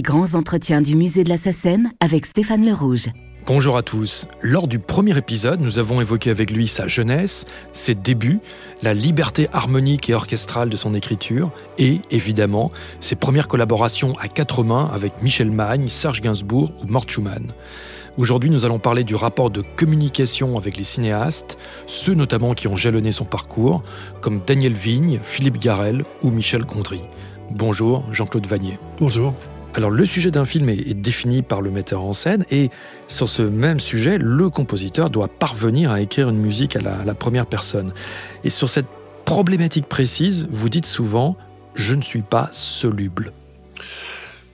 Les grands entretiens du musée de la SACEM avec Stéphane Le Rouge. Bonjour à tous. Lors du premier épisode, nous avons évoqué avec lui sa jeunesse, ses débuts, la liberté harmonique et orchestrale de son écriture et, évidemment, ses premières collaborations à quatre mains avec Michel Magne, Serge Gainsbourg ou Mort Schumann. Aujourd'hui, nous allons parler du rapport de communication avec les cinéastes, ceux notamment qui ont jalonné son parcours, comme Daniel Vigne, Philippe Garel ou Michel Gondry. Bonjour, Jean-Claude Vanier. Bonjour. Alors le sujet d'un film est, défini par le metteur en scène et sur ce même sujet, le compositeur doit parvenir à écrire une musique à la, première personne. Et sur cette problématique précise, vous dites souvent ⁇ je ne suis pas soluble ⁇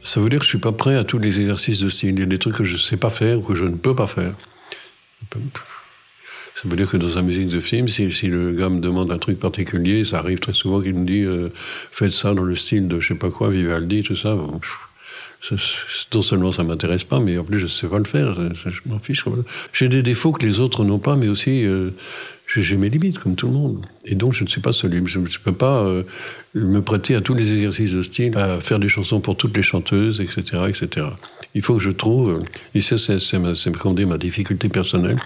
Ça veut dire que je ne suis pas prêt à tous les exercices de style. Il y a des trucs que je ne sais pas faire ou que je ne peux pas faire. Ça veut dire que dans sa musique de film, si, le gars me demande un truc particulier, ça arrive très souvent qu'il me dit euh, faites ça dans le style de je sais pas quoi, Vivaldi, tout ça non seulement ça m'intéresse pas, mais en plus je sais pas le faire. Je, m'en fiche. J'ai des défauts que les autres n'ont pas, mais aussi euh, j'ai mes limites comme tout le monde. Et donc je ne suis pas soluble. Je ne peux pas euh, me prêter à tous les exercices de style, à faire des chansons pour toutes les chanteuses, etc., etc. Il faut que je trouve, et ça c'est ma, ma difficulté personnelle,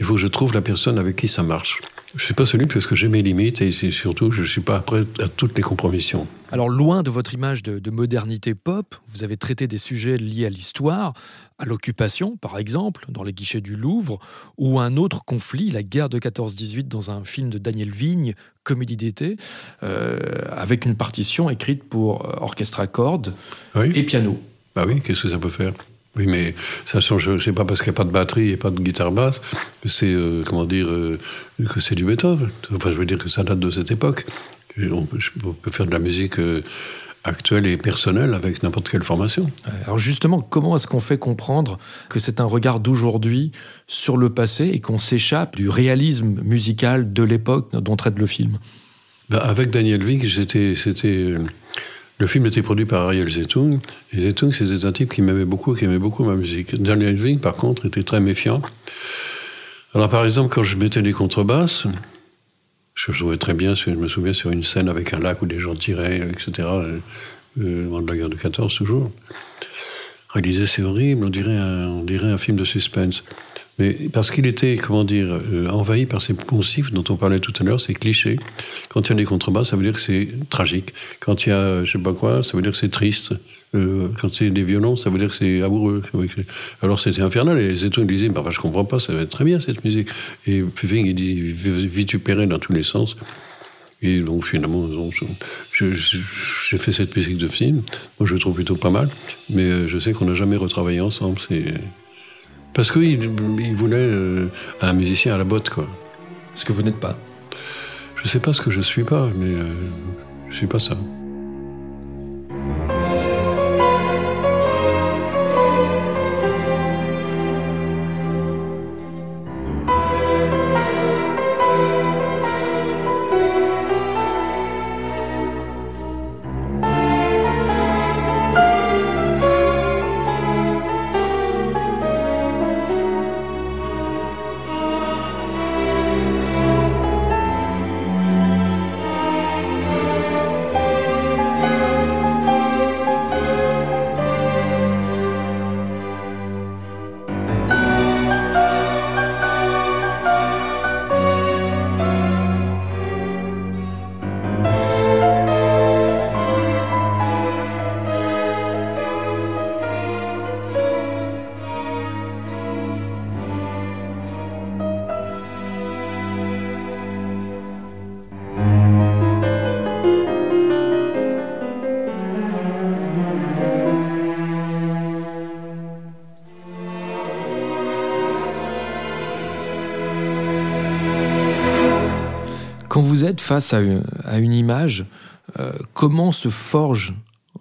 il faut que je trouve la personne avec qui ça marche. Je ne suis pas celui parce que j'ai mes limites et surtout je ne suis pas prêt à toutes les compromissions. Alors loin de votre image de, modernité pop, vous avez traité des sujets liés à l'histoire, à l'occupation par exemple, dans les guichets du Louvre, ou un autre conflit, la guerre de 14-18 dans un film de Daniel Vigne, comédie d'été, euh, avec une partition écrite pour euh, orchestre à cordes et piano. Bah oui, qu'est-ce que ça peut faire? Oui, mais ça change. C'est pas parce qu'il n'y a pas de batterie et pas de guitare basse que c'est euh, comment dire euh, que c'est du Beethoven. Enfin, je veux dire que ça date de cette époque. On peut, faire de la musique euh, actuelle et personnelle avec n'importe quelle formation. Alors justement, comment est-ce qu'on fait comprendre que c'est un regard d'aujourd'hui sur le passé et qu'on s'échappe du réalisme musical de l'époque dont traite le film? Bah, Avec Daniel Vig, c'était le film était produit par Ariel Zetung. Et Zetung, c'était un type qui m'aimait beaucoup, qui aimait beaucoup ma musique. Daniel Ving, par contre, était très méfiant. Alors, par exemple, quand je mettais des contrebasses, je jouais très bien, je me souviens, sur une scène avec un lac où des gens tiraient, etc., euh, euh de la guerre de 14, toujours. Il disait, c'est horrible, on dirait un film de suspense. Mais parce qu'il était, comment dire, euh, envahi par ces poncifs dont on parlait tout à l'heure, ces clichés. Quand il y a des contrebas, ça veut dire que c'est tragique. Quand il y a, je sais pas quoi, ça veut dire que c'est triste. Euh, quand c'est des violons, ça veut dire que c'est amoureux. Alors c'était infernal. Et Zeton disait, bah, je comprends pas, ça va être très bien cette musique. Et puis il dit, vitupérait dans tous les sens. Et donc finalement, j'ai fait cette musique de film. Moi, je le trouve plutôt pas mal. Mais euh, je sais qu'on n'a jamais retravaillé ensemble. C'est parce qu'il il voulait euh, un musicien à la botte, quoi. Ce que vous n'êtes pas. Je sais pas ce que je suis pas, mais euh, je suis pas ça. Vous êtes face à une, image, euh, comment se forgent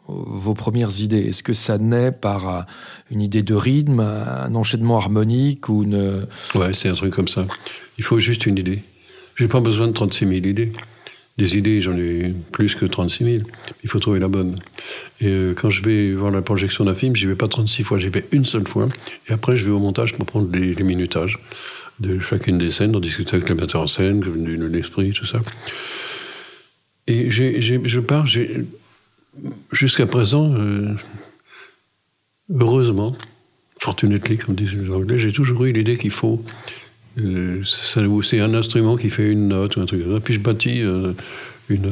vos premières idées? Est-ce que ça naît par euh, une idée de rythme, un enchaînement harmonique ou une... Ouais, c'est un truc comme ça. Il faut juste une idée. J'ai pas besoin de 36 000 idées. Des idées, j'en ai plus que 36 000. Il faut trouver la bonne. Et euh, quand je vais voir la projection d'un film, j'y vais pas 36 fois, j'y vais une seule fois. Et après, je vais au montage pour prendre les minutages de chacune des scènes, on discuter avec le metteur en scène, l'esprit, tout ça. Et je pars, jusqu'à présent, euh, heureusement, fortunately, comme disent les Anglais, j'ai toujours eu l'idée qu'il faut. Euh, c'est un instrument qui fait une note ou un truc comme ça. Puis je bâtis euh, une,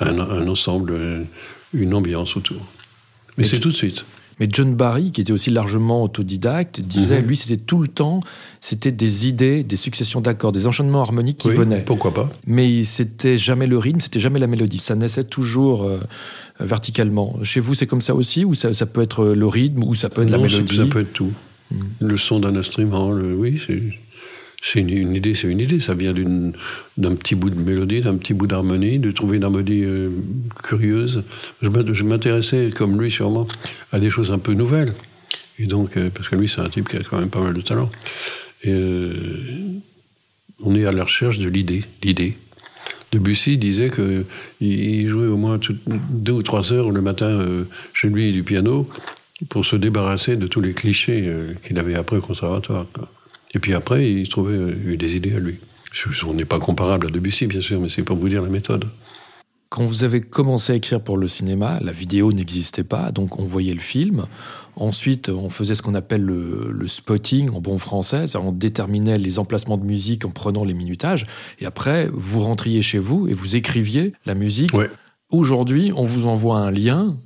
un, ensemble, une ambiance autour. Mais c'est tout de suite. Mais John Barry, qui était aussi largement autodidacte, disait, mhm. lui, c'était tout le temps, c'était des idées, des successions d'accords, des enchaînements harmoniques qui venaient. Pourquoi pas Mais c'était jamais le rythme, c'était jamais la mélodie. Ça naissait toujours euh, verticalement. Chez vous, c'est comme ça aussi Ou ça, peut être le rythme, ou ça peut être la mélodie? Ça peut être tout. Hmm. Le son d'un instrument, oui, c'est c'est une, idée, c'est une idée. Ça vient d'un petit bout de mélodie, d'un petit bout d'harmonie, de trouver une harmonie euh, curieuse. Je m'intéressais, comme lui sûrement, à des choses un peu nouvelles. Et donc, euh, parce que lui, c'est un type qui a quand même pas mal de talent. Euh, on est à la recherche de l'idée, l'idée. Debussy disait qu'il jouait au moins deux ou trois heures le matin chez lui du piano pour se débarrasser de tous les clichés qu'il avait appris au conservatoire. Et puis après, il trouvait euh, des idées à lui. On n'est pas comparable à Debussy, bien sûr, mais c'est pour vous dire la méthode. Quand vous avez commencé à écrire pour le cinéma, la vidéo n'existait pas, donc on voyait le film. Ensuite, on faisait ce qu'on appelle le, spotting en bon français, on déterminait les emplacements de musique en prenant les minutages. Et après, vous rentriez chez vous et vous écriviez la musique. Aujourd'hui, on vous envoie un lien,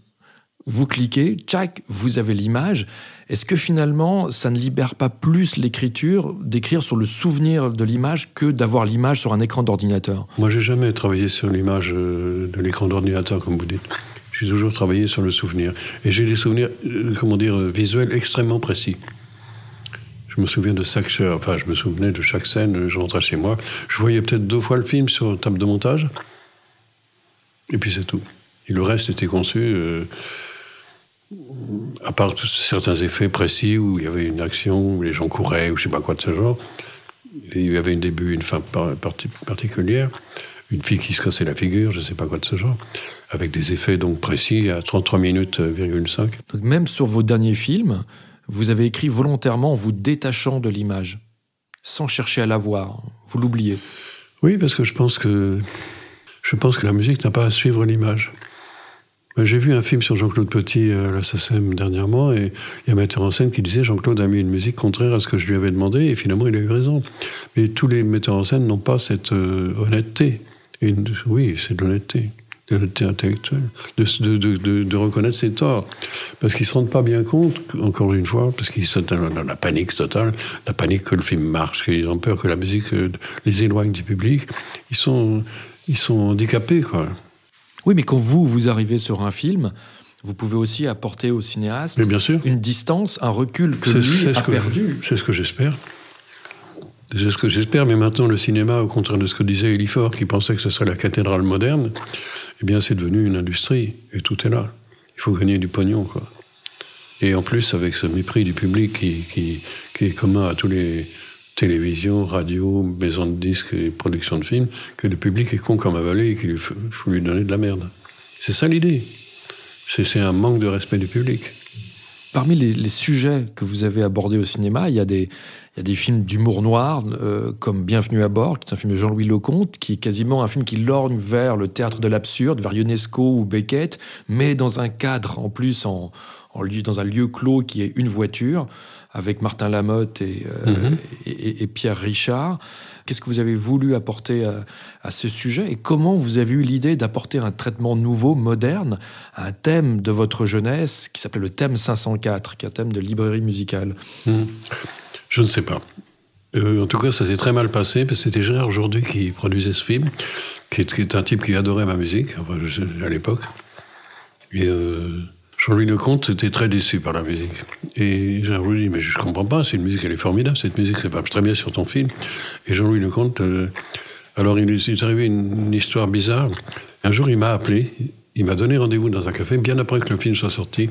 vous cliquez, tchac, vous avez l'image. Est-ce que finalement, ça ne libère pas plus l'écriture d'écrire sur le souvenir de l'image que d'avoir l'image sur un écran d'ordinateur? Moi, j'ai jamais travaillé sur l'image euh, de l'écran d'ordinateur, comme vous dites. J'ai toujours travaillé sur le souvenir. Et j'ai des souvenirs, euh, comment dire, visuels extrêmement précis. Je me souviens de chaque, enfin, je me souvenais de chaque scène. Je rentrais chez moi, je voyais peut-être deux fois le film sur table de montage, et puis c'est tout. Et le reste était conçu. Euh, à part certains effets précis où il y avait une action, où les gens couraient, ou je sais pas quoi de ce genre, il y avait un début, une fin particulière, une fille qui se cassait la figure, je sais pas quoi de ce genre, avec des effets donc précis à 33 minutes, Donc même sur vos derniers films, vous avez écrit volontairement en vous détachant de l'image, sans chercher à la voir, vous l'oubliez. Oui, parce que je pense que je pense que la musique n'a pas à suivre l'image. Ben, j'ai vu un film sur Jean-Claude Petit à la SACEM dernièrement, et il y a un metteur en scène qui disait Jean-Claude a mis une musique contraire à ce que je lui avais demandé, et finalement il a eu raison. Mais tous les metteurs en scène n'ont pas cette euh, honnêteté. Et oui, c'est de l'honnêteté, de l'honnêteté intellectuelle, de, de, de, reconnaître ses torts. Parce qu'ils ne se rendent pas bien compte, encore une fois, parce qu'ils sont dans la panique totale, la panique que le film marche, qu'ils ont peur que la musique euh, les éloigne du public. Ils sont, ils sont handicapés, quoi. Oui, mais quand vous, vous arrivez sur un film, vous pouvez aussi apporter au cinéaste une distance, un recul que lui a perdu. C'est ce que j'espère. C'est ce que j'espère, mais maintenant le cinéma, au contraire de ce que disait Elifort, qui pensait que ce serait la cathédrale moderne, eh bien c'est devenu une industrie, et tout est là. Il faut gagner du pognon, quoi. Et en plus, avec ce mépris du public qui, qui, qui est commun à tous les, télévision, radio, maison de disques et production de films, que le public est con comme avalé et qu'il faut lui donner de la merde. C'est ça l'idée. C'est un manque de respect du public. Parmi les, sujets que vous avez abordés au cinéma, il y a des, films d'humour noir, euh, comme Bienvenue à bord, qui est un film de Jean-Louis Lecomte, qui est quasiment un film qui lorgne vers le théâtre de l'absurde, vers Ionesco ou Beckett, mais dans un cadre, en plus, en, dans un lieu clos qui est une voiture avec Martin Lamotte et, euh, mhm. et, Pierre Richard. Qu'est-ce que vous avez voulu apporter à, ce sujet et comment vous avez eu l'idée d'apporter un traitement nouveau, moderne, à un thème de votre jeunesse qui s'appelle le thème 504, qui est un thème de librairie musicale? Mhm. Je ne sais pas. Euh, en tout cas, ça s'est très mal passé parce que c'était Gérard Aujourd'hui qui produisait ce film, qui est, un type qui adorait ma musique à l'époque. Et euh, Jean-Louis Lecomte était très déçu par la musique. Et Jean-Louis dit, mais je ne comprends pas, cette musique, elle est formidable, cette musique, ça va très bien sur ton film. Et Jean-Louis Lecomte, euh, alors il lui est arrivé une, histoire bizarre. Un jour, il m'a appelé, il m'a donné rendez-vous dans un café, bien après que le film soit sorti.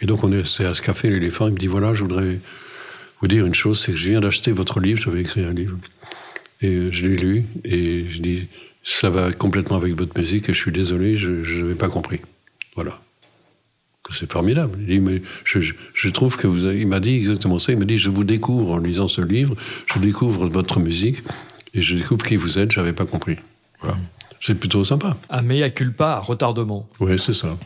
Et donc, on est à ce café, l'éléphant, il me dit, voilà, je voudrais vous dire une chose, c'est que je viens d'acheter votre livre, j'avais écrit un livre. Et je l'ai lu, et je dis, ça va complètement avec votre musique, et je suis désolé, je n'avais pas compris. Voilà. C'est formidable. Il je, trouve que vous avez, il m'a dit exactement ça. Il m'a dit je vous découvre en lisant ce livre, je découvre votre musique et je découvre qui vous êtes. J'avais pas compris. Voilà. C'est plutôt sympa. Un mea culpa, retardement. Oui, c'est ça.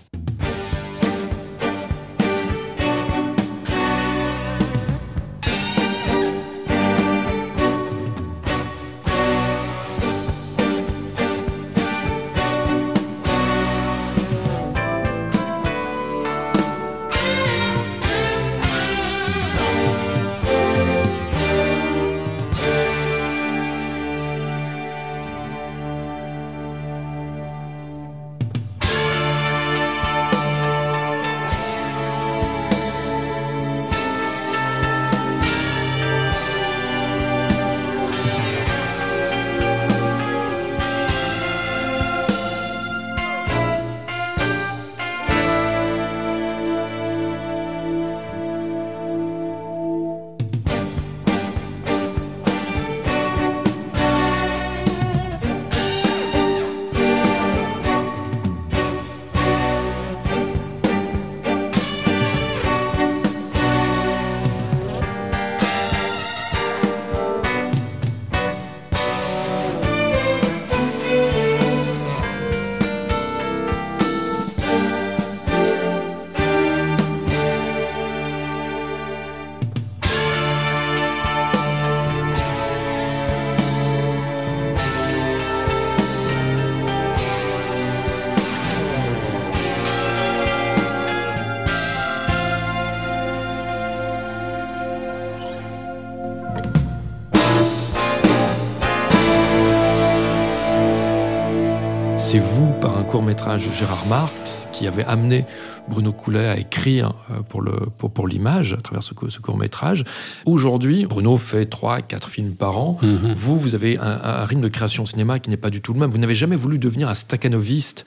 Par un court métrage de Gérard Marx, qui avait amené Bruno Coulet à écrire euh, pour, le, pour, l'image à travers ce, court métrage. Aujourd'hui, Bruno fait 3 quatre films par an. Mhm. Vous, vous avez un, rythme de création cinéma qui n'est pas du tout le même. Vous n'avez jamais voulu devenir un staccanoviste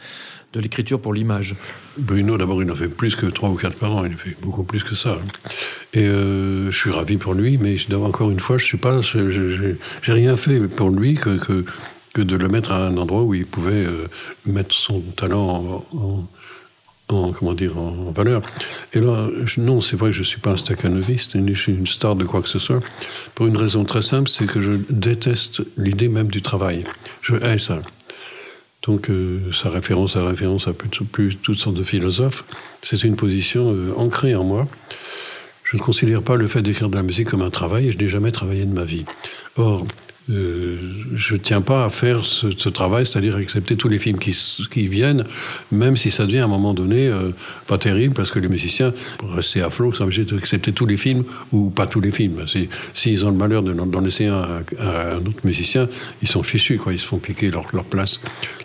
de l'écriture pour l'image Bruno, d'abord, il en fait plus que 3 ou 4 par an. Il fait beaucoup plus que ça. Et euh, je suis ravi pour lui, mais encore une fois, je suis pas, j'ai rien fait pour lui que, que, que, de le mettre à un endroit où il pouvait euh, mettre son talent en en, comment dire, en valeur. Et là, non, c'est vrai que je ne suis pas un staccanoviste, ni je suis une star de quoi que ce soit, pour une raison très simple, c'est que je déteste l'idée même du travail. Je hais ça. Donc, euh, sa référence à référence à plus, plus, toutes sortes de philosophes, c'est une position euh, ancrée en moi. Je ne considère pas le fait d'écrire de la musique comme un travail, et je n'ai jamais travaillé de ma vie. Or, euh, je ne tiens pas à faire ce, travail, c'est-à-dire accepter tous les films qui, viennent, même si ça devient à un moment donné euh, pas terrible, parce que les musiciens, pour rester à flot, sont obligés d'accepter tous les films ou pas tous les films. S'ils ont le malheur d'en laisser un autre musicien, ils sont fichus, ils se font piquer leur place.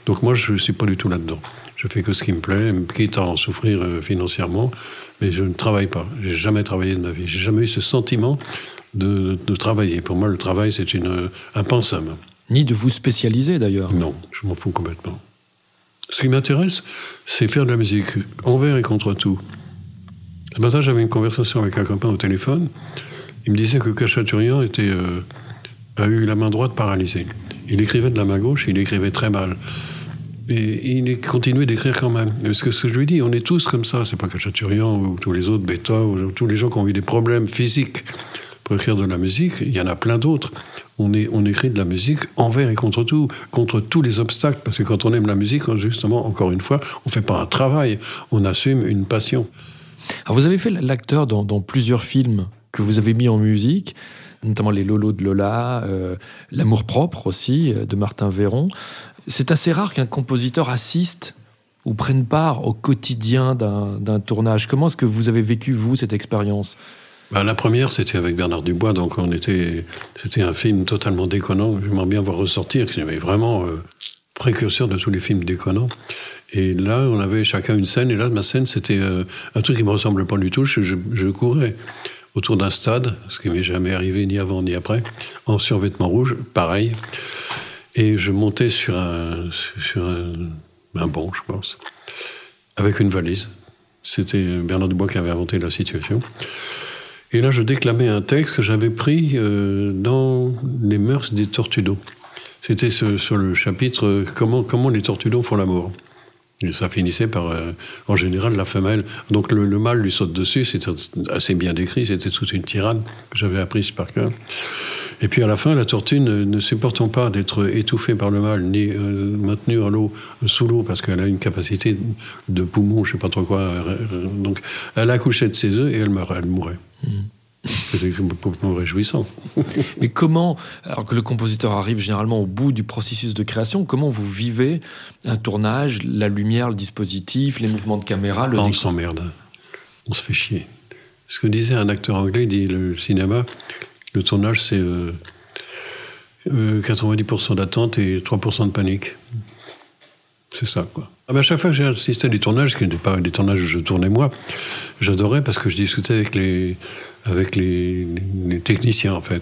Donc moi, je ne suis pas du tout là-dedans. Je fais que ce qui me plaît, quitte à en souffrir euh, financièrement, mais je ne travaille pas. J'ai jamais travaillé de ma vie. J'ai jamais eu ce sentiment de, travailler. Pour moi, le travail, c'est un pensum. Ni de vous spécialiser d'ailleurs. Non, je m'en fous complètement. Ce qui m'intéresse, c'est faire de la musique envers et contre tout. Ce matin, j'avais une conversation avec un copain au téléphone. Il me disait que Cachaturian était, euh, a eu la main droite paralysée. Il écrivait de la main gauche, il écrivait très mal. Et, il continuait d'écrire quand même. Parce que ce que je lui dis, on est tous comme ça. C'est pas Cachaturian ou tous les autres, Beta, ou tous les gens qui ont eu des problèmes physiques pour écrire de la musique, il y en a plein d'autres. On, écrit de la musique envers et contre tout, contre tous les obstacles, parce que quand on aime la musique, justement, encore une fois, on ne fait pas un travail, on assume une passion. Alors vous avez fait l'acteur dans, plusieurs films que vous avez mis en musique, notamment Les Lolos de Lola, euh, L'amour propre aussi, euh, de Martin Véron. C'est assez rare qu'un compositeur assiste ou prenne part au quotidien d'un tournage. Comment est-ce que vous avez vécu, vous, cette expérience? Bah, la première, c'était avec Bernard Dubois, donc on était, c'était un film totalement déconnant. J'aimerais bien voir ressortir, qui avait vraiment euh, précurseur de tous les films déconnants. Et là, on avait chacun une scène, et là, ma scène, c'était un truc qui me ressemble pas du tout. Je, courais autour d'un stade, ce qui m'est jamais arrivé ni avant ni après, en survêtement rouge, pareil. Et je montais sur un, sur un, banc, je pense, avec une valise. C'était Bernard Dubois qui avait inventé la situation. Et là, je déclamais un texte que j'avais pris euh, dans les mœurs des tortues C'était sur le chapitre euh, comment, comment les tortues font l'amour. Et ça finissait par, euh, en général, la femelle. Donc le, mâle lui saute dessus, c'était assez bien décrit, c'était toute une tirade que j'avais apprise par cœur. Et puis à la fin, la tortue, ne, supportant pas d'être étouffée par le mâle, ni maintenue à l'eau, sous l'eau, parce qu'elle a une capacité de poumon, je sais pas trop quoi. donc elle accouchait de ses œufs et elle meurt, elle mourait. C'est complètement réjouissant. Mais comment, alors que le compositeur arrive généralement au bout du processus de création, comment vous vivez un tournage, la lumière, le dispositif, les mouvements de caméra le On s'emmerde. On se fait chier. Ce que disait un acteur anglais, il dit le cinéma, le tournage, c'est 90% euh, euh, d'attente et 3% de panique. C'est ça, quoi. Ah à chaque fois que j'ai assisté à des tournages, qui n'étaient pas des tournages où je tournais moi, j'adorais parce que je discutais avec les, avec les, techniciens, en fait.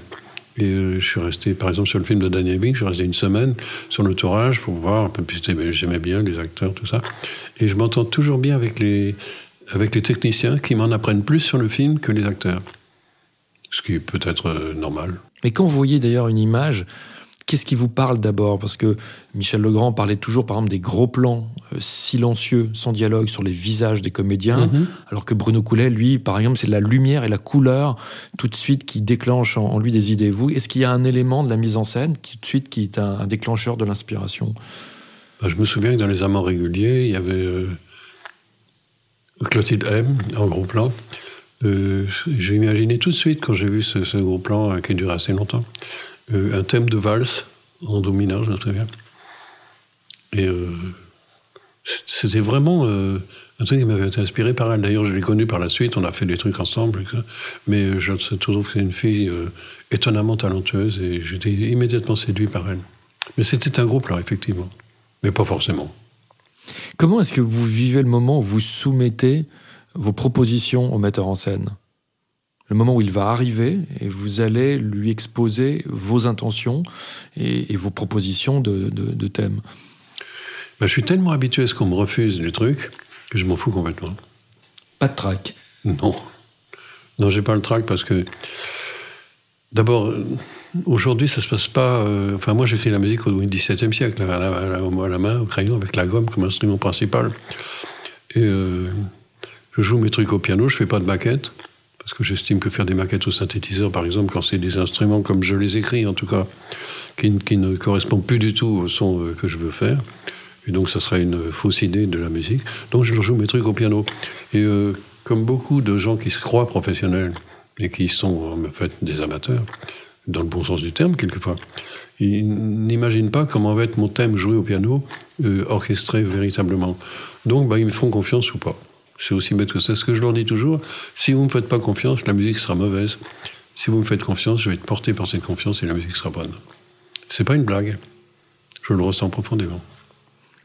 Et euh, je suis resté, par exemple, sur le film de Daniel Bing, je suis resté une semaine sur le tournage pour voir un peu, plus. j'aimais bien les acteurs, tout ça. Et je m'entends toujours bien avec les, avec les techniciens qui m'en apprennent plus sur le film que les acteurs. Ce qui peut être euh, normal. Mais quand vous voyez d'ailleurs une image, Qu'est-ce qui vous parle d'abord? Parce que Michel Legrand parlait toujours, par exemple, des gros plans euh, silencieux, sans dialogue, sur les visages des comédiens, mhm. alors que Bruno Coulet, lui, par exemple, c'est la lumière et la couleur tout de suite qui déclenchent en, lui des idées. Vous, est-ce qu'il y a un élément de la mise en scène qui tout de suite qui est un, déclencheur de l'inspiration? Bah, Je me souviens que dans les amants réguliers, il y avait euh, Clotilde M en gros plan. Euh, j'ai imaginé tout de suite, quand j'ai vu ce, ce gros plan qui a duré assez longtemps, euh, un thème de valse en do mineur, je me souviens. Et euh, c'était vraiment euh, un truc qui m'avait inspiré par elle. D'ailleurs, je l'ai connue par la suite, on a fait des trucs ensemble. Mais je trouve que c'est une fille étonnamment talentueuse et j'étais immédiatement séduit par elle. Mais c'était un groupe là, effectivement. Mais pas forcément. Comment est-ce que vous vivez le moment où vous soumettez vos propositions au metteur en scène? Le moment où il va arriver et vous allez lui exposer vos intentions et, vos propositions de, thèmes. Ben, je suis tellement habitué à ce qu'on me refuse les trucs que je m'en fous complètement. Pas de trac Non. Non, j'ai pas le trac parce que. D'abord, aujourd'hui, ça se passe pas. Euh, enfin, moi, j'écris la musique au XVIIe siècle, à la, à, la, main, au crayon, avec la gomme comme instrument principal. Et euh, je joue mes trucs au piano, je fais pas de maquettes. Parce que j'estime que faire des maquettes au synthétiseur, par exemple, quand c'est des instruments comme je les écris, en tout cas, qui, ne correspondent plus du tout au son euh, que je veux faire, et donc, ça serait une fausse idée de la musique. Donc, je joue mes trucs au piano. Et euh, comme beaucoup de gens qui se croient professionnels et qui sont en fait des amateurs, dans le bon sens du terme, quelquefois, ils n'imaginent pas comment va être mon thème joué au piano, euh, orchestré véritablement. Donc, bah, ils me font confiance ou pas. C'est aussi bête que ça. Ce que je leur dis toujours, si vous ne me faites pas confiance, la musique sera mauvaise. Si vous me faites confiance, je vais être porté par cette confiance et la musique sera bonne. C'est pas une blague. Je le ressens profondément.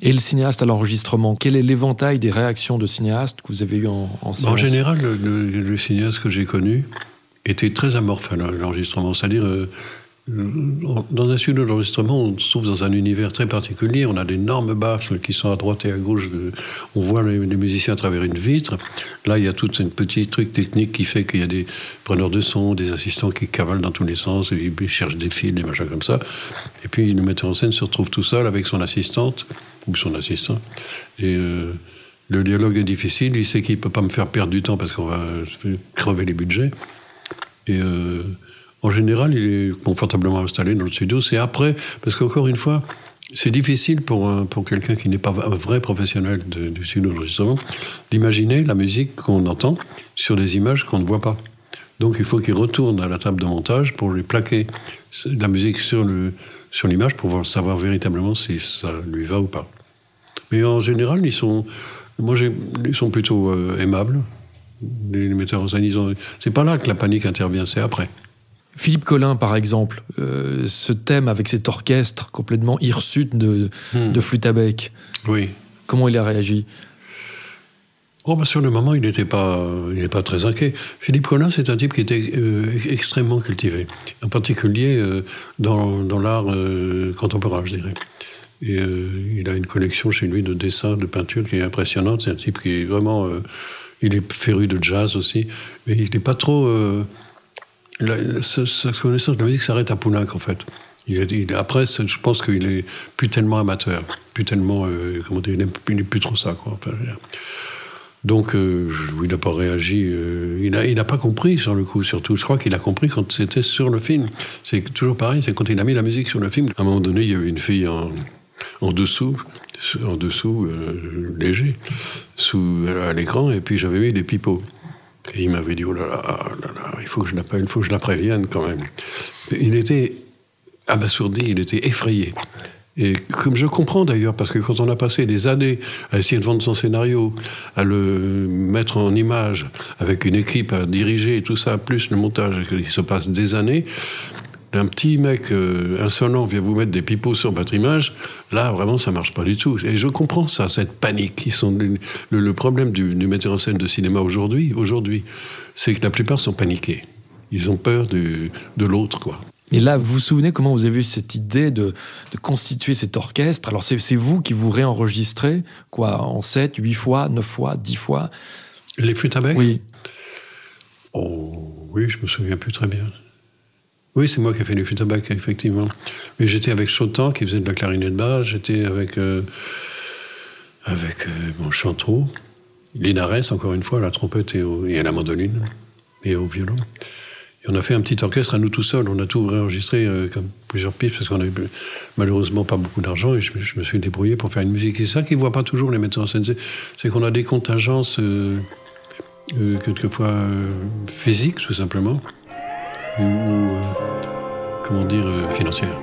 Et le cinéaste à l'enregistrement, quel est l'éventail des réactions de cinéastes que vous avez eu en, en En général, le, cinéaste que j'ai connu était très amorphe à l'enregistrement. C'est-à-dire, euh, dans un studio d'enregistrement, on se trouve dans un univers très particulier. On a d'énormes baffles qui sont à droite et à gauche. On voit les, musiciens à travers une vitre. Là, il y a tout un petit truc technique qui fait qu'il y a des preneurs de son, des assistants qui cavalent dans tous les sens, et ils cherchent des fils, des machins comme ça. Et puis, le metteur en scène se retrouve tout seul avec son assistante ou son assistant. Et euh, le dialogue est difficile. Il sait qu'il ne peut pas me faire perdre du temps parce qu'on va crever les budgets. Et. Euh, en général, il est confortablement installé dans le studio. C'est après, parce qu'encore une fois, c'est difficile pour, pour quelqu'un qui n'est pas un vrai professionnel du studio d'enregistrement d'imaginer la musique qu'on entend sur des images qu'on ne voit pas. Donc il faut qu'il retourne à la table de montage pour lui plaquer la musique sur, le, sur l'image pour savoir véritablement si ça lui va ou pas. Mais en général, ils sont, moi, ils sont plutôt euh, aimables. Les, metteurs en scène, c'est pas là que la panique intervient, c'est après. Philippe Collin, par exemple, euh, ce thème avec cet orchestre complètement hirsute de, hmm. de flûte à bec. Oui. Comment il a réagi? Oh, bah sur le moment, il n'était pas, il pas très inquiet. Philippe Collin, c'est un type qui était euh, extrêmement cultivé, en particulier euh, dans, dans l'art contemporain, je dirais. Et il a une collection chez lui de dessins, de peintures qui est impressionnante. C'est un type qui est vraiment. il est féru de jazz aussi, mais il n'est pas trop sa, connaissance de la musique s'arrête à Poulenc, en fait. Après, je pense qu'il est plus tellement amateur, plus tellement, euh, comment dire, il n'est plus trop ça, quoi. donc, euh, il n'a pas réagi. Euh, il n'a pas compris sur le coup, surtout. Je crois qu'il a compris quand c'était sur le film. C'est toujours pareil, c'est quand il a mis la musique sur le film. À un moment donné, il y avait une fille en, en dessous, en dessous, léger, sous, à l'écran, et puis j'avais mis des pipeaux. Il m'avait dit, oh là là, là il faut que je l'appelle, il faut que je la prévienne quand même. Il était abasourdi, il était effrayé. Et comme je comprends d'ailleurs, parce que quand on a passé des années à essayer de vendre son scénario, à le mettre en image, avec une équipe à diriger et tout ça, plus le montage, il se passe des années, un petit mec euh, insolent vient vous mettre des pipeaux sur votre image, là vraiment ça marche pas du tout. Et je comprends ça, cette panique. Ils sont le, problème du, metteur en scène de cinéma aujourd'hui, aujourd'hui, c'est que la plupart sont paniqués. Ils ont peur de l'autre, quoi. Et là, vous vous souvenez comment vous avez eu cette idée de, constituer cet orchestre? Alors c'est vous qui vous réenregistrez, quoi, en 7, 8 fois, 9 fois, 10 fois? Les flûtes à bec? Oui. Oh, oui, je me souviens plus très bien. Oui, c'est moi qui ai fait à bec, effectivement. Mais j'étais avec Chotan, qui faisait de la clarinette basse, j'étais avec, euh, avec euh, mon Chantreau, Linares, encore une fois, à la trompette et, à la mandoline, et au violon. Et on a fait un petit orchestre à nous tout seuls. On a tout réenregistré euh, comme plusieurs pistes parce qu'on n'avait malheureusement pas beaucoup d'argent et je, me suis débrouillé pour faire une musique. C'est ça qu'ils ne voient pas toujours les metteurs en scène. C'est qu'on a des contingences quelquefois physiques, tout simplement ou, euh, comment dire, euh, financière.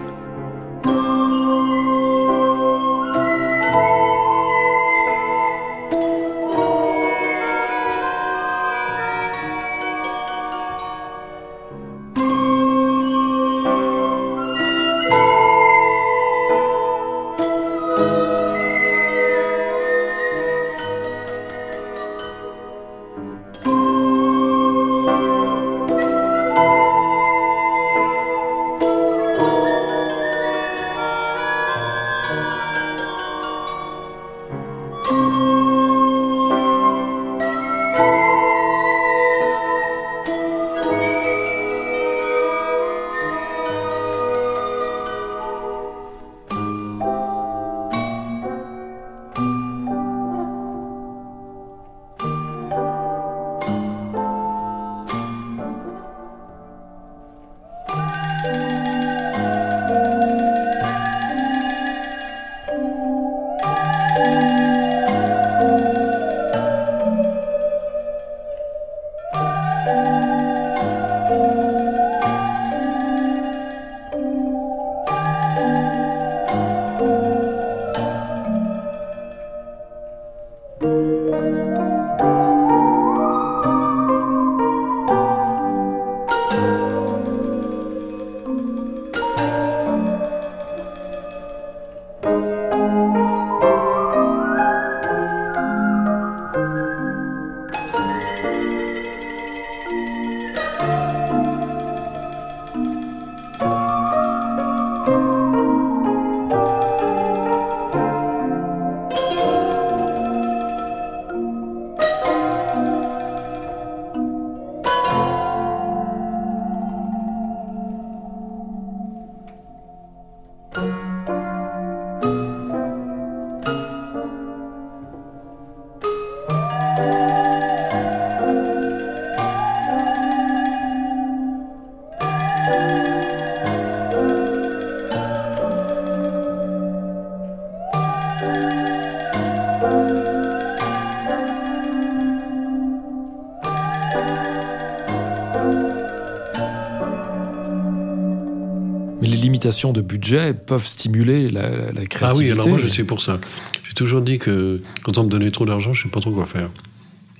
De budget peuvent stimuler la, créativité. Ah oui, alors moi je suis pour ça. J'ai toujours dit que quand on me donnait trop d'argent, je ne sais pas trop quoi faire.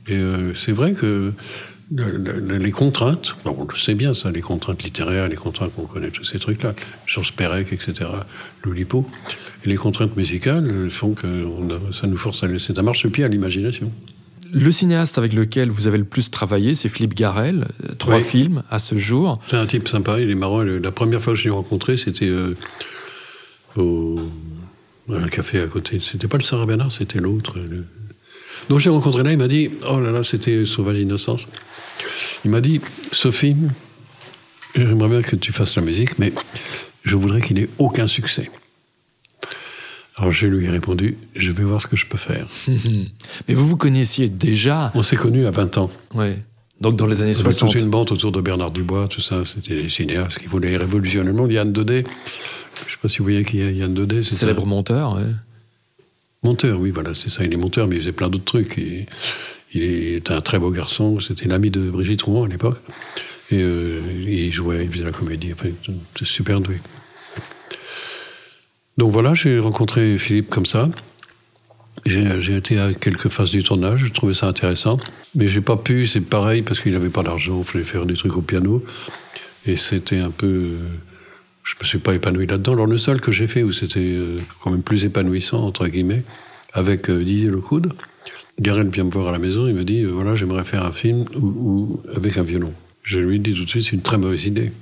Et euh, c'est vrai que les contraintes, on le sait bien ça, les contraintes littéraires, les contraintes qu'on connaît, tous ces trucs-là, Georges Perec, etc., Loulipo, et les contraintes musicales font que ça nous force à laisser un marche-pied à l'imagination. Le cinéaste avec lequel vous avez le plus travaillé, c'est Philippe Garel. Trois films à ce jour. C'est un type sympa, il est marrant. La première fois que je l'ai rencontré, c'était euh, au un café à côté. C'était pas le Sarah Bernard, c'était l'autre. Donc j'ai rencontré là, il m'a dit Oh là là, c'était Sauvage Innocence. Il m'a dit Ce film, j'aimerais bien que tu fasses la musique, mais je voudrais qu'il ait aucun succès. Alors je lui ai répondu, je vais voir ce que je peux faire. Mais vous vous connaissiez déjà On s'est connus à 20 ans. Oui. Donc dans les années 60. C'était une bande autour de Bernard Dubois, tout ça. C'était les cinéastes qui voulaient révolutionner le monde. Yann Daudet, je ne sais pas si vous voyez qui est Yann Daudet. Célèbre monteur. Monteur, oui, voilà, c'est ça. Il est monteur, mais il faisait plein d'autres trucs. il était un très beau garçon. C'était l'ami de Brigitte Rouen à l'époque. Et euh, il jouait, il faisait la comédie. Enfin, c'était super doué. Donc voilà, j'ai rencontré Philippe comme ça. J'ai été à quelques phases du tournage, je trouvais ça intéressant. Mais j'ai pas pu, c'est pareil, parce qu'il n'avait pas d'argent, il fallait faire des trucs au piano. Et c'était un peu. Je me suis pas épanoui là-dedans. Alors le seul que j'ai fait où c'était euh, quand même plus épanouissant, entre guillemets, avec euh, Didier Lecoud, Garel vient me voir à la maison, il me dit euh, voilà, j'aimerais faire un film où, avec un violon. Je lui dit tout de suite c'est une très mauvaise idée.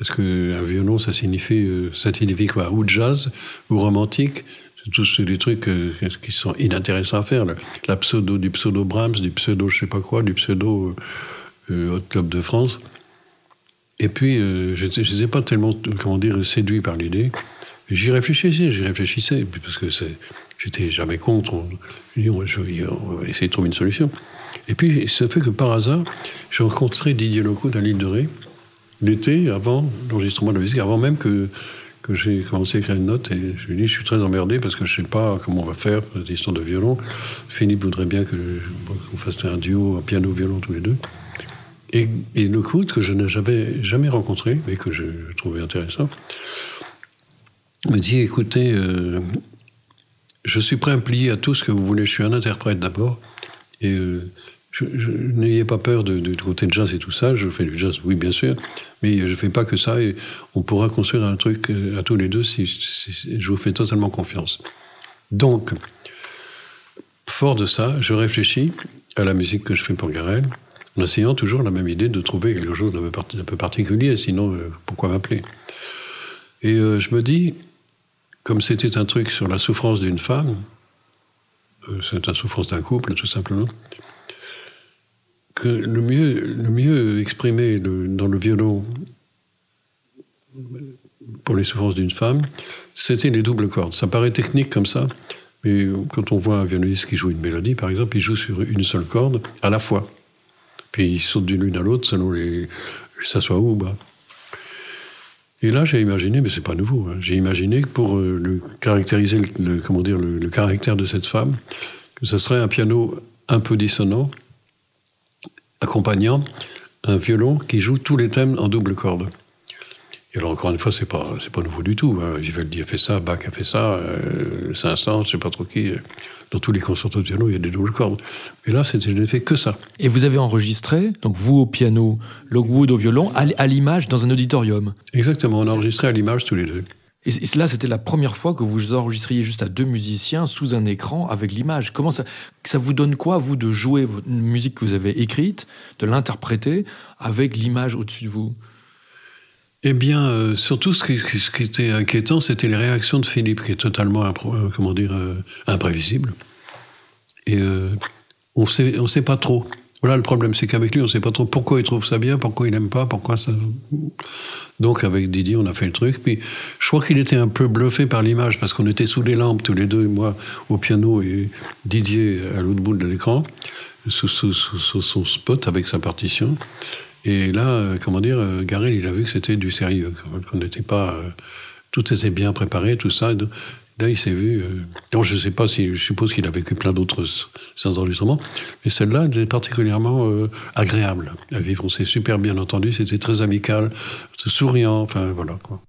Parce qu'un violon, ça signifie, ça signifie quoi? Ou jazz, ou romantique, c'est tous des trucs euh, qui sont inintéressants à faire. La pseudo du pseudo Brahms, du pseudo je sais pas quoi, du pseudo euh, euh Hot Club de France. Et puis, euh, je n'étais pas tellement, comment dire, séduit par l'idée. J'y réfléchissais, j'y réfléchissais, parce que j'étais jamais contre. On, on, va essayer de trouver une solution. Et puis, ça fait que par hasard, j'ai rencontré Didier Loco à l'île de Ré, l'été, avant l'enregistrement de la musique, avant même que que j'ai commencé à écrire une note et je lui ai dit je suis très emmerdé parce que je ne sais pas comment on va faire pour cette histoire de violon. Philippe voudrait bien que qu'on fasse un duo, un piano-violon tous les deux. Et, le coup que je n'avais jamais rencontré, mais que je, trouvais intéressant, me dit écoutez, euh, je suis prêt à me plier à tout ce que vous voulez. Je suis un interprète d'abord. Et euh, je, n'ayez pas peur de, du côté de jazz et tout ça. Je fais du jazz, oui, bien sûr, mais je ne fais pas que ça. Et on pourra construire un truc euh, à tous les deux si, je vous fais totalement confiance. Donc, fort de ça, je réfléchis à la musique que je fais pour Garel, en essayant toujours la même idée de trouver quelque chose d'un peu, particulier, sinon euh, pourquoi m'appeler? Et euh, je me dis, comme c'était un truc sur la souffrance d'une femme, c'est la souffrance d'un couple tout simplement, le mieux, le mieux exprimé dans le violon pour les souffrances d'une femme, c'était les doubles cordes. Ça paraît technique comme ça, mais quand on voit un violoniste qui joue une mélodie, par exemple, il joue sur une seule corde à la fois. Puis il saute d'une lune à l'autre selon les, ça soit haut ou bas. Et là, j'ai imaginé, mais c'est pas nouveau, hein, j'ai imaginé que pour euh, caractériser le, comment dire, le, caractère de cette femme, que ce serait un piano un peu dissonant, accompagnant un violon qui joue tous les thèmes en double corde. Et alors, encore une fois, c'est pas, c'est pas nouveau du tout. Hein. Vivaldi a fait ça, Bach a fait ça, euh, Saint-Saëns, je sais pas trop qui. Dans tous les concertos de piano, il y a des doubles cordes. Et là, c'était, je n'ai fait que ça. Et vous avez enregistré, donc vous au piano, Lockwood au violon, à l'image dans un auditorium Exactement, on a enregistré à l'image tous les deux. Et là, c'était la première fois que vous enregistriez juste à deux musiciens sous un écran avec l'image. Comment ça, ça vous donne quoi, vous, de jouer une musique que vous avez écrite, de l'interpréter avec l'image au-dessus de vous? Eh bien, euh, surtout, ce qui, était inquiétant, c'était les réactions de Philippe, qui est totalement, euh, comment dire, euh, imprévisible. Et on on sait pas trop. Voilà le problème, c'est qu'avec lui, on ne sait pas trop pourquoi il trouve ça bien, pourquoi il n'aime pas, pourquoi ça. Donc avec Didier, on a fait le truc. Puis je crois qu'il était un peu bluffé par l'image parce qu'on était sous les lampes tous les deux, moi au piano et Didier à l'autre bout de l'écran, sous, son spot avec sa partition. Et là, euh, comment dire, euh, Garel, il a vu que c'était du sérieux, qu'on n'était pas. Euh, tout était bien préparé, tout ça. Là, il s'est vu. Euh... je ne sais pas si. Je suppose qu'il a vécu plein d'autres séances d'enregistrement. Mais celle-là, elle était particulièrement euh, agréable à vivre. On s'est super bien entendu. C'était très amical, souriant. Enfin, voilà, quoi.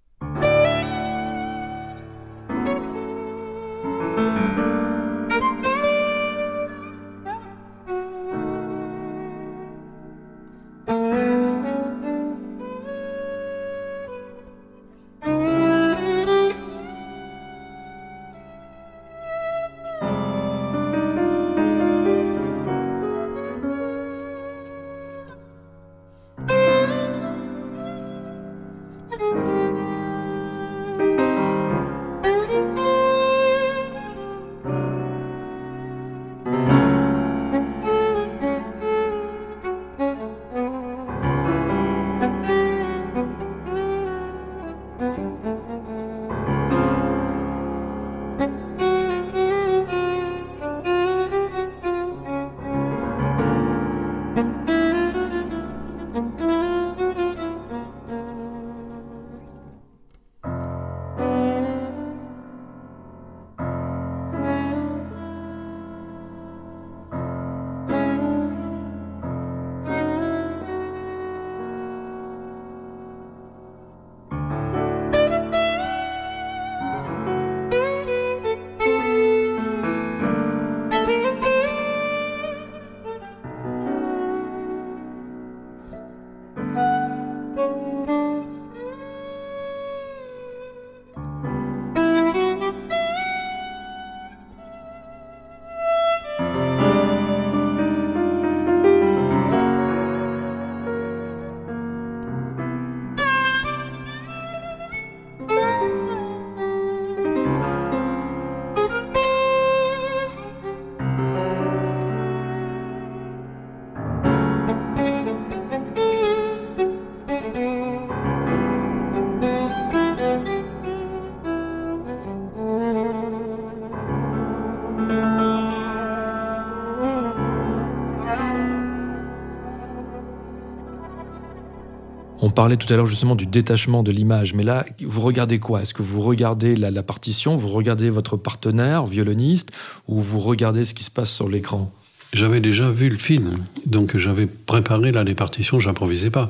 On parlait tout à l'heure justement du détachement de l'image, mais là, vous regardez quoi? Est-ce que vous regardez la, partition, vous regardez votre partenaire, violoniste, ou vous regardez ce qui se passe sur l'écran? J'avais déjà vu le film, donc j'avais préparé là les partitions, j'improvisais pas.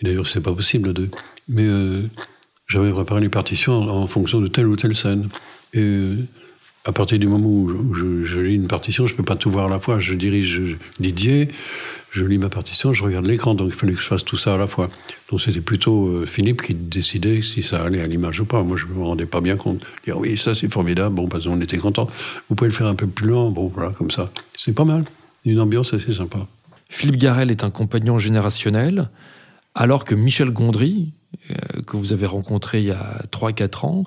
Et d'ailleurs, c'est pas possible de. Mais euh, j'avais préparé les partitions en, fonction de telle ou telle scène. Et euh, à partir du moment où je, lis une partition, je ne peux pas tout voir à la fois. Je dirige Didier, je lis ma partition, je regarde l'écran, donc il fallait que je fasse tout ça à la fois. Donc c'était plutôt euh, Philippe qui décidait si ça allait à l'image ou pas. Moi, je ne me rendais pas bien compte. Dire oui, ça c'est formidable, bon, parce qu'on était content. Vous pouvez le faire un peu plus lent, bon, voilà, comme ça. C'est pas mal. Une ambiance assez sympa. Philippe Garel est un compagnon générationnel, alors que Michel Gondry, euh, que vous avez rencontré il y a 3-4 ans,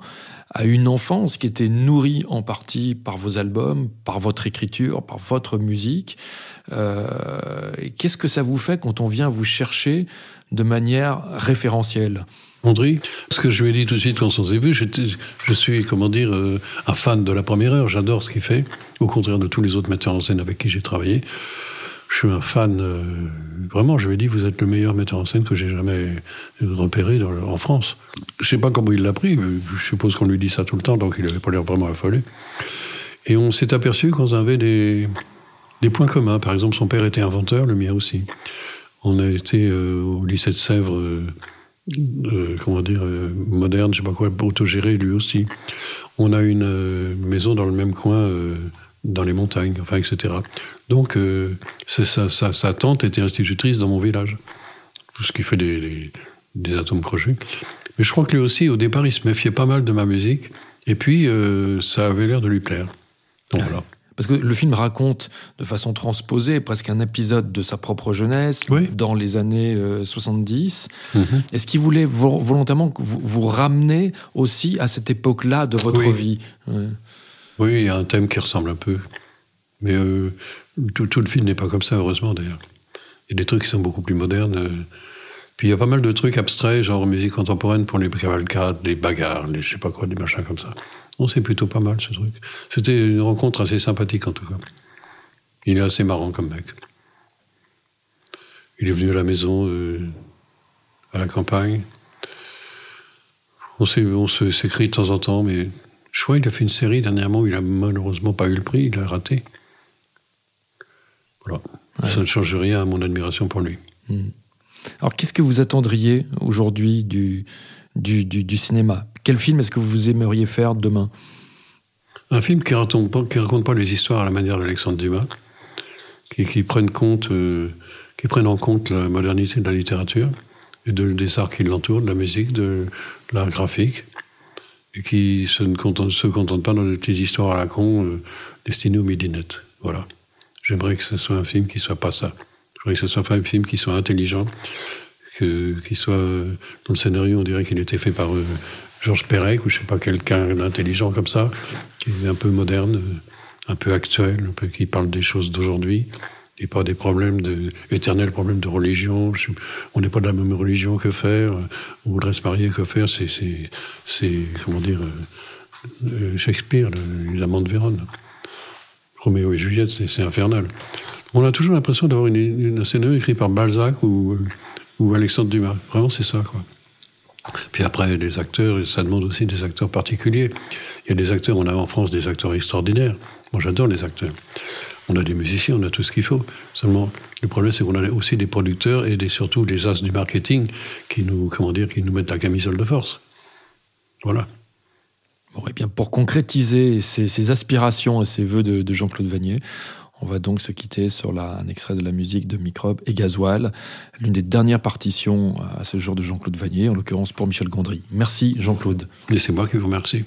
a une enfance qui était nourrie en partie par vos albums, par votre écriture, par votre musique. Euh, qu'est-ce que ça vous fait quand on vient vous chercher de manière référentielle? André, ce que je lui ai dit tout de suite quand on s'est vu, je suis, comment dire, euh, un fan de la première heure. J'adore ce qu'il fait, au contraire de tous les autres metteurs en scène avec qui j'ai travaillé je suis un fan. Euh, vraiment, je lui ai dit, vous êtes le meilleur metteur en scène que j'ai jamais repéré en France. Je sais pas comment il l'a pris. Je suppose qu'on lui dit ça tout le temps, donc il n'avait pas l'air vraiment affolé. Et on s'est aperçu qu'on avait des, points communs. Par exemple, son père était inventeur, le mien aussi. On a été euh, au lycée de Sèvres, euh, comment dire, moderne, je sais pas quoi, autogéré lui aussi. On a une maison dans le même coin dans les montagnes, enfin, etc. Donc, euh, sa, tante était institutrice dans mon village, tout ce qui fait des, atomes crochus. Mais je crois que lui aussi, au départ, il se méfiait pas mal de ma musique, et puis euh, ça avait l'air de lui plaire. Donc voilà. Parce que le film raconte de façon transposée presque un épisode de sa propre jeunesse dans les années 70. Euh, mhm. Est-ce qu'il voulait volontairement vous, vous, ramener aussi à cette époque-là de votre vie? Oui, il y a un thème qui ressemble un peu. Mais euh, tout, le film n'est pas comme ça, heureusement d'ailleurs. Il y a des trucs qui sont beaucoup plus modernes. Euh. Puis il y a pas mal de trucs abstraits, genre musique contemporaine pour les cavalcades, les bagarres, les je sais pas quoi, des machins comme ça. On c'est plutôt pas mal ce truc. C'était une rencontre assez sympathique en tout cas. Il est assez marrant comme mec. Il est venu à la maison, euh, à la campagne. On s'écrit de temps en temps, mais je crois qu'il a fait une série dernièrement où il a malheureusement pas eu le prix, il a raté. Voilà. Ça ne change rien à mon admiration pour lui. Hmm. Alors, qu'est-ce que vous attendriez aujourd'hui du, du, cinéma? Quel film est-ce que vous aimeriez faire demain? Un film qui ne raconte, pas, raconte pas les histoires à la manière d'Alexandre Dumas, qui, qui, prenne compte, euh, qui prenne en compte la modernité de la littérature et de, des arts qui l'entourent, de la musique, de l'art graphique, qui se ne se contente pas dans des petites histoires à la con euh, destinées aux midinettes. Voilà. J'aimerais que ce soit un film qui soit pas ça. J'aimerais que ce soit un film qui soit intelligent, que, qui soit dans le scénario, on dirait qu'il était fait par euh, Georges Perec ou je sais pas quelqu'un d'intelligent comme ça, qui est un peu moderne, euh, un peu actuel, qui parle des choses d'aujourd'hui et pas des problèmes de éternels problèmes de religion. on n'est pas de la même religion que faire, euh, ou voudrait se marier que faire. C'est, comment dire, euh, euh, Shakespeare, les amants de Vérone. Roméo et Juliette, c'est, infernal. On a toujours l'impression d'avoir une, une, un scénario écrit par Balzac ou, ou Alexandre Dumas. Vraiment, c'est ça. Puis après, les acteurs, ça demande aussi des acteurs particuliers. Il y a des acteurs, on a en France des acteurs extraordinaires. Moi, j'adore les acteurs. On a des musiciens, on a tout ce qu'il faut. Seulement, le problème, c'est qu'on a aussi des producteurs et des, surtout des as du marketing qui nous, comment dire, qui nous mettent la camisole de force. Voilà. Bon, et eh bien, pour concrétiser ces, aspirations et ces vœux de, Jean-Claude Vanier, on va donc se quitter sur la, un extrait de la musique de Microbe et Gasoil, l'une des dernières partitions à ce jour de Jean-Claude Vanier, en l'occurrence pour Michel Gondry. Merci Jean-Claude. Et c'est moi qui vous remercie.